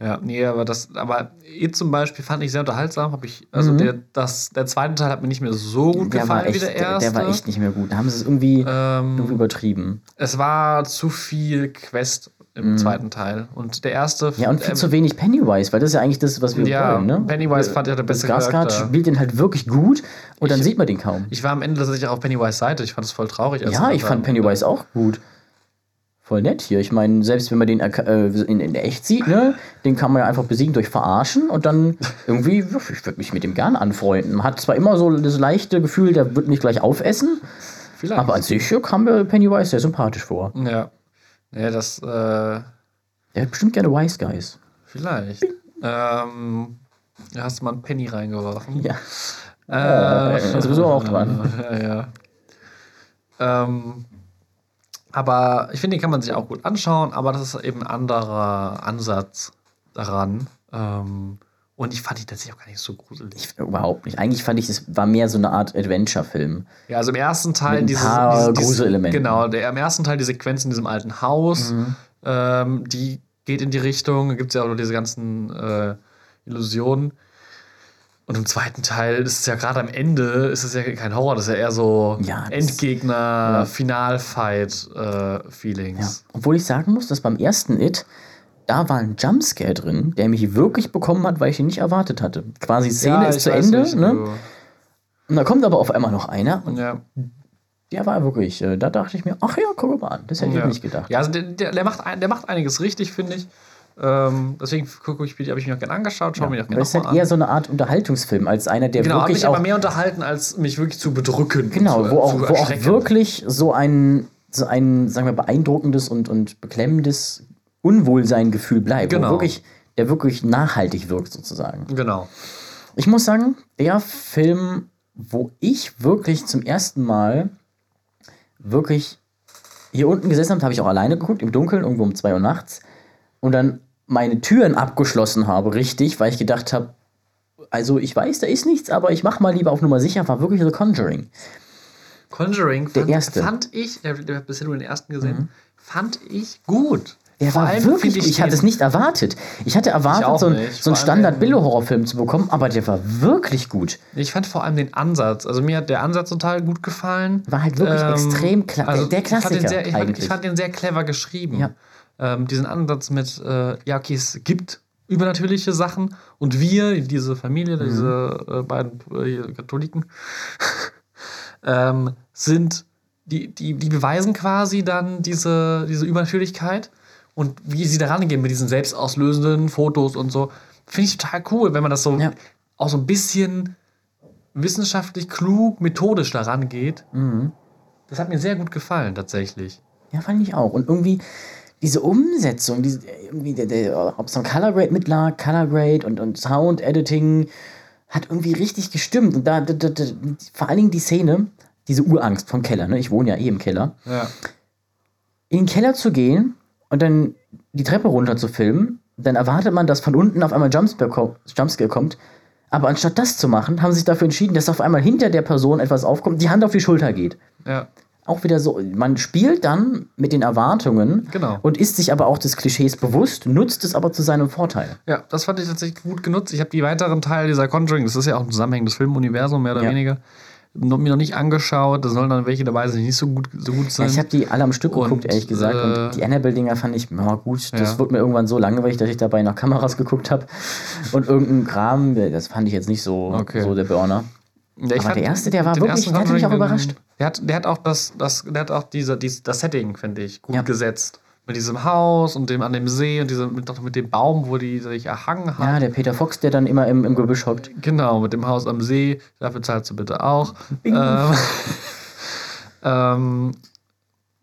Ja, nee, aber das, aber It zum Beispiel fand ich sehr unterhaltsam. Hab ich, also der, das, der zweite Teil hat mir nicht mehr so gut Mhm. Der gefallen war, echt, wie der der, erste. der war echt nicht mehr gut. Da haben sie es irgendwie, irgendwie ähm, übertrieben. es war zu viel Quest im zweiten Teil. Und der erste. Mhm. Ja, und viel ähm, zu wenig Pennywise, weil das ist ja eigentlich das, was wir Ja, wollen. Ne? Pennywise fand ja der beste Skarsgård spielt den halt wirklich gut und dann Ich- sieht man den kaum. Ich war am Ende tatsächlich auch auf Pennywise Seite. Ich fand es voll traurig. Ja, ich fand. Pennywise auch gut. Voll nett hier. Ich meine, selbst wenn man den äh, in, in echt sieht, ne, den kann man ja einfach besiegen durch Verarschen und dann irgendwie, ich würde mich mit dem gern anfreunden. Man hat zwar immer so das leichte Gefühl, der wird nicht gleich aufessen, Vielleicht. aber an sich kam mir Pennywise sehr sympathisch vor. ja. Ja, das. Äh, hat bestimmt gerne Wise Guys. vielleicht. Ähm, da hast du mal einen Penny reingeworfen. Ja. Äh, Äh, sowieso auch dran. Ja, ja. Ähm, aber ich finde, den kann man sich auch gut anschauen, aber das ist eben ein anderer Ansatz daran. Ähm, und ich fand die tatsächlich auch gar nicht so gruselig. Überhaupt nicht. Eigentlich fand ich, es war mehr so eine Art Adventure-Film. Ja, also im ersten Teil Mit ein paar dieses, dieses Gruselelementen. Genau, der, im ersten Teil die Sequenz in diesem alten Haus, Mhm. ähm, die geht in die Richtung. Da gibt es ja auch noch diese ganzen äh, Illusionen. Und im zweiten Teil ist es ja gerade am Ende, ist es ja kein Horror, das ist ja eher so Ja, das- Endgegner. Final-Fight-Feelings. Ja. Obwohl ich sagen muss, dass beim ersten It, da war ein Jumpscare drin, der mich wirklich bekommen hat, weil ich ihn nicht erwartet hatte. Quasi Szene ist ich zu Ende, welchen ne? Und da kommt aber auf einmal noch einer und Ja. der war wirklich, äh, da dachte ich mir, ach ja, guck mal an, das hätte ich ja. nicht gedacht. Ja, also der, der, der, macht, ein, der macht einiges richtig, finde ich. Ähm, deswegen gucke ich, habe ich mir auch gerne angeschaut, schaue mir auch Aber gerne es ist halt noch eher an. so eine Art Unterhaltungsfilm, als einer, der Genau, hat wirklich mich aber mehr unterhalten, als mich wirklich zu bedrücken. genau, zu, wo auch, wo auch wirklich so ein, so ein, sagen wir, beeindruckendes und, und beklemmendes Unwohlseingefühl bleibt. Genau. Wirklich, der wirklich nachhaltig wirkt, sozusagen. Genau. Ich muss sagen, der Film, wo ich wirklich zum ersten Mal wirklich hier unten gesessen habe, habe ich auch alleine geguckt, im Dunkeln, irgendwo um 2 Uhr nachts. Und dann meine Türen abgeschlossen habe, richtig, weil ich gedacht habe, also ich weiß, da ist nichts, aber ich mach mal lieber auf Nummer sicher, war wirklich The Conjuring. Conjuring Der fand, erste. Mhm. fand ich, ich habe bisher nur den ersten gesehen, fand ich gut. Vor war wirklich, ich, ich hatte es nicht erwartet. Ich hatte erwartet, auch so, ein, so einen Standard-Billo-Horrorfilm zu bekommen, aber der war wirklich gut. Ich fand vor allem den Ansatz. Also mir hat der Ansatz total gut gefallen. War halt wirklich extrem kla- der- der ich fand den Klassiker sehr, ich, fand, ich fand den sehr clever geschrieben. Ja. Ähm, diesen Ansatz mit, äh, ja, okay, es gibt übernatürliche Sachen und wir, diese Familie, Mhm. diese äh, beiden äh, Katholiken, ähm, sind, die, die, die beweisen quasi dann diese, diese Übernatürlichkeit und wie sie da rangehen mit diesen selbstauslösenden Fotos und so. Finde ich total cool, wenn man das so Ja. auch so ein bisschen wissenschaftlich klug, methodisch daran geht. Mhm. Das hat mir sehr gut gefallen, tatsächlich. Ja, fand ich auch. Und irgendwie diese Umsetzung, diese, irgendwie der, der, ob es am Color Grade mitlag, Color Grade und, und Sound Editing, hat irgendwie richtig gestimmt. Und da, da, da, da vor allen Dingen die Szene, diese Urangst vom Keller, ne? ich wohne ja eh im Keller, Ja. in den Keller zu gehen und dann die Treppe runter zu filmen, dann erwartet man, dass von unten auf einmal Jumpscare, ko- Jumpscare kommt. Aber anstatt das zu machen, haben sie sich dafür entschieden, dass auf einmal hinter der Person etwas aufkommt, die Hand auf die Schulter geht. Ja. Auch wieder so, man spielt dann mit den Erwartungen Genau. und ist sich aber auch des Klischees bewusst, nutzt es aber zu seinem Vorteil. Ja, das fand ich tatsächlich gut genutzt. Ich habe die weiteren Teile dieser Conjuring, das ist ja auch ein zusammenhängendes Filmuniversum, mehr oder Ja. weniger, noch, mir noch nicht angeschaut. Da sollen dann welche dabei sein, die nicht so gut, so gut Ja, sind. ich habe die alle am Stück Und, geguckt, ehrlich gesagt. äh, und die Annabelle-Dinger fand ich, ja gut, das Ja. wurde mir irgendwann so langweilig, dass ich dabei nach Kameras geguckt habe. Und irgendein Kram, das fand ich jetzt nicht so, Okay. so der Burner. Ja, ich aber der erste, der war wirklich- der hat mich auch überrascht. Der hat, der hat auch das, das, der hat auch diese, dies- das Setting, finde ich, gut Ja. gesetzt. Mit diesem Haus und dem an dem See und diese, mit, mit dem Baum, wo die sich erhangen hat. Ja, der Peter Fox, der dann immer im, im Gebüsch hockt. Genau, mit dem Haus am See. Dafür zahlst du bitte auch. Ähm, ähm,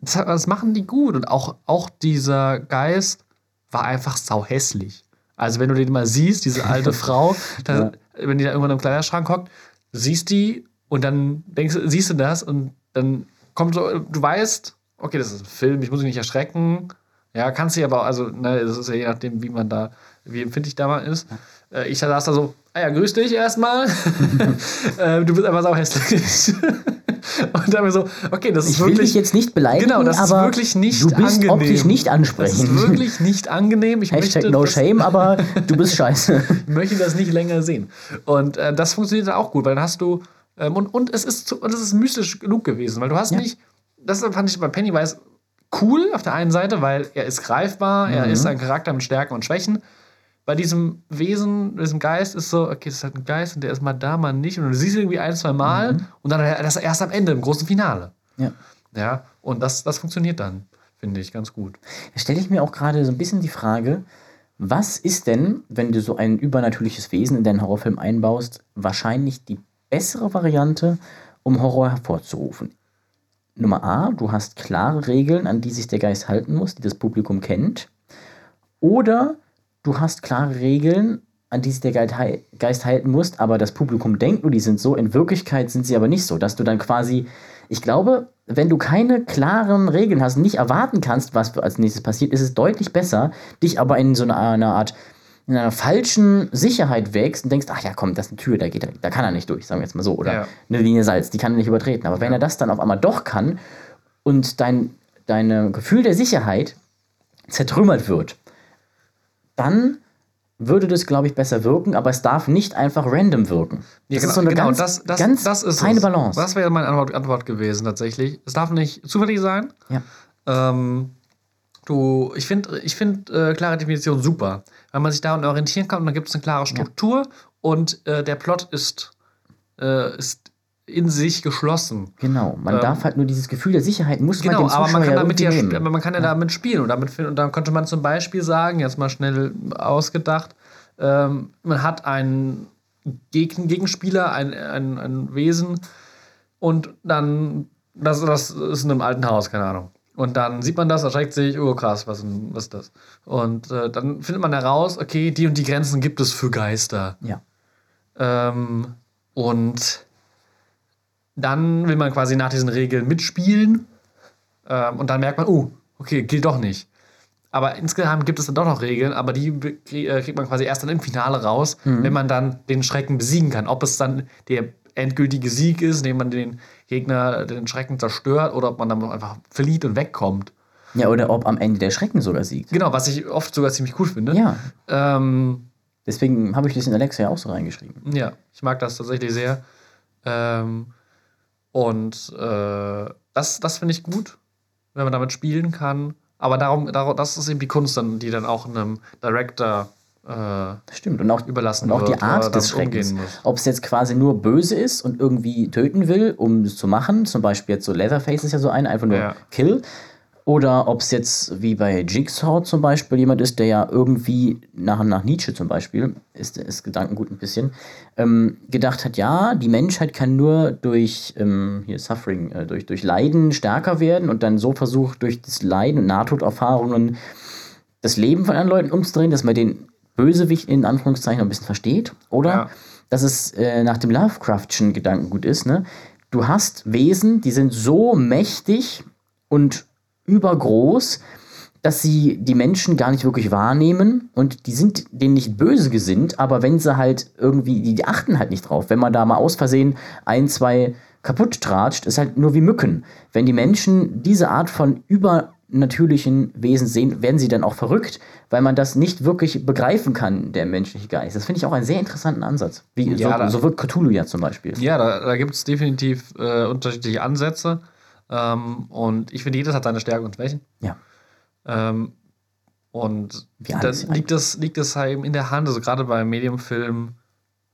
das, das machen die gut. Und auch, auch dieser Geist war einfach sau hässlich. Also, wenn du den mal siehst, diese alte Frau, da, wenn die da irgendwann im Kleiderschrank hockt, du siehst die und dann denkst, siehst du das und dann kommt so, du weißt, okay, das ist ein Film, ich muss mich nicht erschrecken. Ja, kannst du aber, auch- also, ne, das ist ja je nachdem, wie man da, wie empfindlich da man ist. Äh, ich saß da so, ah ja, grüß dich erstmal. äh, du bist einfach sau hässlich. und dann mir so, okay, das ist Ich will wirklich. dich jetzt nicht beleidigen, Genau, das ist aber wirklich nicht du bist angenehm. optisch nicht Das ansprechend. ist wirklich nicht angenehm. Ich Hashtag möchte, no das, shame, aber du bist scheiße. ich möchte das nicht länger sehen. Und äh, das funktioniert auch gut, weil dann hast du ähm, und, und es ist und es ist mystisch genug gewesen, weil du hast Ja. nicht. Das fand ich bei Pennywise cool auf der einen Seite, weil er ist greifbar, er Mhm. ist ein Charakter mit Stärken und Schwächen. Bei diesem Wesen, diesem Geist ist so, okay, das ist halt ein Geist und der ist mal da, mal nicht. Und du siehst ihn irgendwie ein, zwei Mal Mhm. und dann das erst am Ende, im großen Finale. Ja. Ja, und das, das funktioniert dann, finde ich, ganz gut. Da stelle ich mir auch gerade so ein bisschen die Frage, was ist denn, wenn du so ein übernatürliches Wesen in deinen Horrorfilm einbaust, wahrscheinlich die bessere Variante, um Horror hervorzurufen? Nummer A, du hast klare Regeln, an die sich der Geist halten muss, die das Publikum kennt. Oder du hast klare Regeln, an die sich der Geist halten muss, aber das Publikum denkt nur, die sind so. In Wirklichkeit sind sie aber nicht so, dass du dann quasi, ich glaube, wenn du keine klaren Regeln hast nicht erwarten kannst, was als nächstes passiert, ist es deutlich besser, dich aber in so einer Art in einer falschen Sicherheit wächst und denkst, ach ja, komm, das ist eine Tür, da, geht er, da kann er nicht durch, sagen wir jetzt mal so. Oder Ja. eine Linie Salz, die kann er nicht übertreten. Aber wenn er das dann auf einmal doch kann und dein dein Gefühl der Sicherheit zertrümmert wird, dann würde das, glaube ich, besser wirken, aber es darf nicht einfach random wirken. Das ist so eine ganz, das, das, ganz das ist feine es. Balance. Das wäre meine Antwort, Antwort gewesen, tatsächlich. Es darf nicht zufällig sein. Ja. Ähm, du, ich finde ich find, äh, klare Definition super, weil man sich daran orientieren kann und dann gibt es eine klare Struktur und äh, der Plot ist, äh, ist in sich geschlossen. Genau, man Ähm, darf halt nur dieses Gefühl der Sicherheit, muss man Genau, dem aber man kann ja damit ja, nehmen. aber man kann ja, damit spielen und damit und dann könnte man zum Beispiel sagen, jetzt mal schnell ausgedacht, ähm, man hat einen Gegen Gegenspieler, ein, ein, ein Wesen und dann das, das ist in einem alten Haus, keine Ahnung. Und dann sieht man das, erschreckt sich, oh krass, was, was ist das? Und äh, dann findet man heraus, okay, die und die Grenzen gibt es für Geister. Ja. Ähm, und dann will man quasi nach diesen Regeln mitspielen. Ähm, und dann merkt man, oh, okay, gilt doch nicht. Aber insgesamt gibt es dann doch noch Regeln, aber die äh, kriegt man quasi erst dann im Finale raus, wenn man dann den Schrecken besiegen kann. Ob es dann der endgültige Sieg ist, indem man den Gegner, den Schrecken zerstört, oder ob man dann einfach flieht und wegkommt. Ja, oder ob am Ende der Schrecken sogar siegt. Genau, was ich oft sogar ziemlich cool finde. Ja, Ähm, deswegen habe ich das in Alexa ja auch so reingeschrieben. Ja, ich mag das tatsächlich sehr. Ähm, und äh, das, das finde ich gut, wenn man damit spielen kann. Aber darum, darum, das ist eben die Kunst, dann, die dann auch einem Director stimmt. Und auch, überlassen und auch die Art des damit umgehen Schreckens. Ob es jetzt quasi nur böse ist und irgendwie töten will, um es zu machen, zum Beispiel jetzt so Leatherface ist ja so ein, einfach nur Ja. Kill. Oder ob es jetzt wie bei Jigsaw zum Beispiel jemand ist, der ja irgendwie nach, nach Nietzsche zum Beispiel, ist, ist Gedankengut ein bisschen, ähm, gedacht hat, ja, die Menschheit kann nur durch ähm, hier Suffering, äh, durch, durch Leiden stärker werden und dann so versucht, durch das Leiden und Nahtoderfahrungen das Leben von anderen Leuten umzudrehen, dass man den Bösewicht in Anführungszeichen ein bisschen versteht. Oder Ja. dass es äh, nach dem Lovecraftschen Gedankengut ist, ne? Du hast Wesen, die sind so mächtig und übergroß, dass sie die Menschen gar nicht wirklich wahrnehmen und die sind denen nicht böse gesinnt, aber wenn sie halt irgendwie, die, die achten halt nicht drauf. Wenn man da mal aus Versehen ein, zwei kaputt tratscht, ist halt nur wie Mücken. Wenn die Menschen diese Art von übernatürlichen Wesen sehen, werden sie dann auch verrückt, weil man das nicht wirklich begreifen kann, der menschliche Geist. Das finde ich auch einen sehr interessanten Ansatz. Wie, Ja, so, da- so wirkt Cthulhu ja zum Beispiel. Ja, da, da gibt es definitiv äh, unterschiedliche Ansätze. Ähm, und ich finde, jedes hat seine Stärken und Schwächen. Ja. Ähm, und dann alles liegt es, liegt es halt eben in der Hand, also gerade bei Mediumfilmen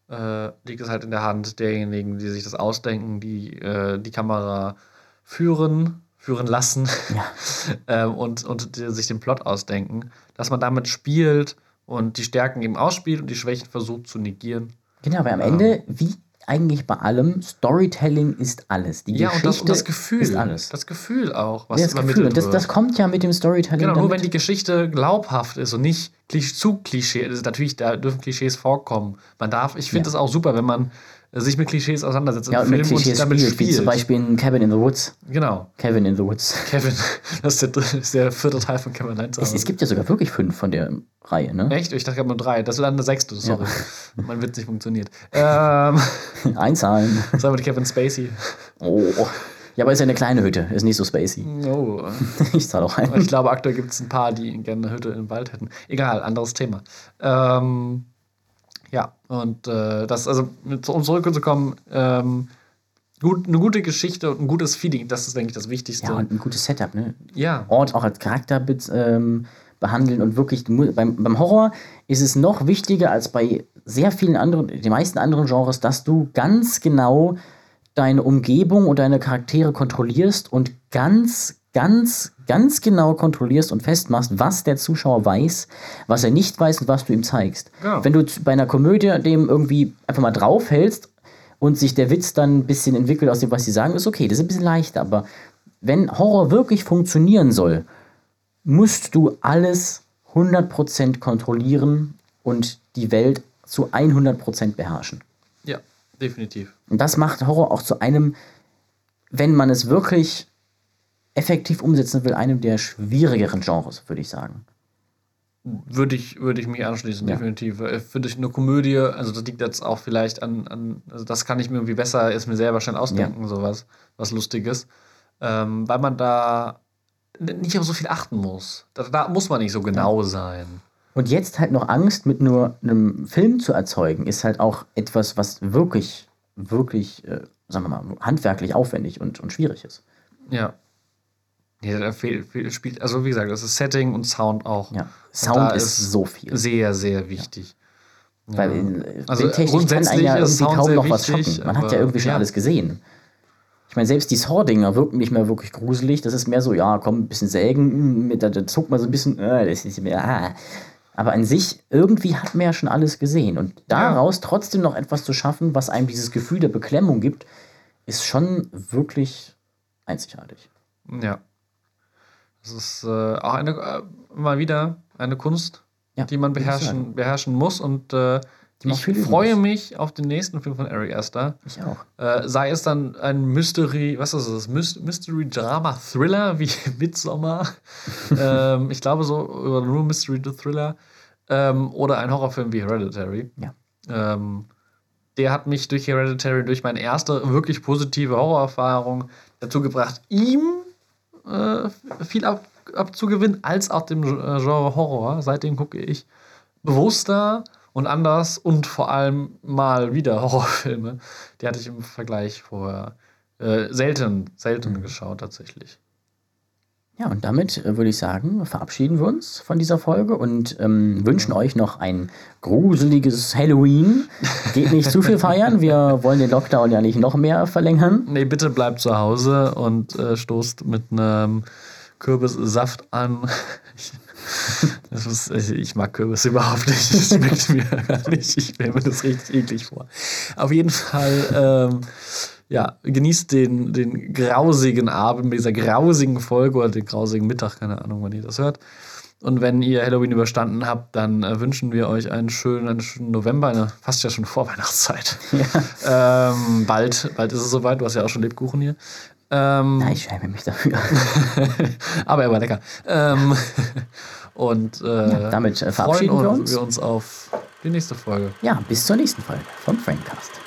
äh, liegt es halt in der Hand derjenigen, die sich das ausdenken, die äh, die Kamera führen, führen lassen Ja. ähm, und, und sich den Plot ausdenken, dass man damit spielt und die Stärken eben ausspielt und die Schwächen versucht zu negieren. Genau, weil am Ende, wie eigentlich bei allem, Storytelling ist alles. Die Ja, und Geschichte das, und das Gefühl. ist alles. Das Gefühl auch, was ja, das übermittelt Gefühl. Und das, das kommt ja mit dem Storytelling. Genau, nur wenn die Geschichte glaubhaft ist und nicht zu Klischee. Also natürlich, da dürfen Klischees vorkommen. Man darf, ich finde es auch super, wenn man sich mit Klischees auseinandersetzt ja, und mit Klischees damit spielt, spielt. wie zum Beispiel in Cabin in the Woods. Genau. Kevin in the Woods. Kevin, das ist der, ist der vierte Teil von Kevin Heinz. Es, es gibt ja sogar wirklich fünf von der Reihe, ne? Echt? Ich dachte, ich habe nur drei. Das ist dann der sechste, sorry. Mein Witz nicht funktioniert. Ähm, Einzahlen. sagen wir die Kevin Spacey. Oh. Ja, aber ist ja eine kleine Hütte, ist nicht so spacey. Oh. Ich zahle auch ein. Ich glaube, aktuell gibt es ein paar, die gerne eine Hütte im Wald hätten. Egal, anderes Thema. Ähm, ja, und äh, das, also, um zurückzukommen, ähm, gut, eine gute Geschichte und ein gutes Feeling, das ist, denke ich, das Wichtigste. Ja, und ein gutes Setup, ne? Ja, Ort auch als Charakter ähm, behandeln und wirklich beim, beim Horror ist es noch wichtiger als bei sehr vielen anderen, den meisten anderen Genres, dass du ganz genau deine Umgebung und deine Charaktere kontrollierst und ganz, ganz, ganz genau kontrollierst und festmachst, was der Zuschauer weiß, was er nicht weiß und was du ihm zeigst. Genau. Wenn du bei einer Komödie dem irgendwie einfach mal draufhältst und sich der Witz dann ein bisschen entwickelt aus dem, was sie sagen, ist okay, das ist ein bisschen leichter, aber wenn Horror wirklich funktionieren soll, musst du alles 100% kontrollieren und die Welt zu 100% beherrschen. ja, definitiv. Und das macht Horror auch zu einem, wenn man es wirklich effektiv umsetzen will, einem der schwierigeren Genres, würde ich sagen. Würde ich, würde ich mich anschließen, Ja. definitiv. Äh, Finde ich eine Komödie, also das liegt jetzt auch vielleicht an, an also das kann ich mir irgendwie besser, ist mir selber schnell ausdenken, sowas, was Lustiges. Ähm, weil man da nicht auf so viel achten muss. Da, da muss man nicht so genau sein. Und jetzt halt noch Angst mit nur einem Film zu erzeugen, ist halt auch etwas, was wirklich, wirklich, äh, sagen wir mal, handwerklich aufwendig und, und schwierig ist. Ja. Ja, da fehl, fehl, spielt, also wie gesagt, das ist Setting und Sound auch. Ja. Und Sound da ist so viel. Sehr, sehr wichtig. Weil äh, Also, grundsätzlich ja ist Sound kaum noch was wichtig, schocken. Man hat ja irgendwie schon ja. alles gesehen. Ich meine, selbst die Saw-Dinger wirken nicht mehr wirklich gruselig. Das ist mehr so, ja, komm, ein bisschen sägen, mit, da, da zuckt man so ein bisschen, äh, das ist mehr, ah. Aber an sich, irgendwie hat man ja schon alles gesehen. Und daraus trotzdem noch etwas zu schaffen, was einem dieses Gefühl der Beklemmung gibt, ist schon wirklich einzigartig. Ja. Das ist äh, auch eine, äh, mal wieder eine Kunst, Ja, die man beherrschen, beherrschen muss und äh, Ich freue mich auf den nächsten Film von Ari Aster. Ich auch. Äh, sei es dann ein Mystery, was ist das? Mystery Drama Thriller wie Midsommar. ähm, ich glaube so, oder nur Mystery Thriller. Ähm, oder ein Horrorfilm wie Hereditary. Ja. Ähm, der hat mich durch Hereditary, durch meine erste wirklich positive Horrorerfahrung dazu gebracht, ihm äh, viel ab, abzugewinnen, als auch dem äh, Genre Horror. Seitdem gucke ich bewusster und anders und vor allem mal wieder Horrorfilme. Die hatte ich im Vergleich vorher äh, selten, selten mhm. geschaut tatsächlich. Ja, und damit äh, würde ich sagen, verabschieden wir uns von dieser Folge und ähm, wünschen euch noch ein gruseliges Halloween. Geht nicht zu viel feiern, wir wollen den Lockdown ja nicht noch mehr verlängern. Nee, bitte bleibt zu Hause und äh, stoßt mit einem Kürbissaft an. Ich, ist, ich mag Kürbis überhaupt nicht. Das schmeckt mir gar nicht. Ich stelle mir das richtig eklig vor. Auf jeden Fall, ähm, ja, genießt den, den grausigen Abend mit dieser grausigen Folge oder den grausigen Mittag, keine Ahnung, wann ihr das hört. Und wenn ihr Halloween überstanden habt, dann äh, wünschen wir euch einen schönen, einen schönen November, eine fast ja schon Vorweihnachtszeit. Ja. Ähm, bald, bald ist es soweit. Du hast ja auch schon Lebkuchen hier. Ähm, Nein, ich schäme mich dafür. aber er war lecker. Ähm, und äh, ja, damit äh, verabschieden wir uns. wir uns auf die nächste Folge. Ja, bis zur nächsten Folge vom Framecast.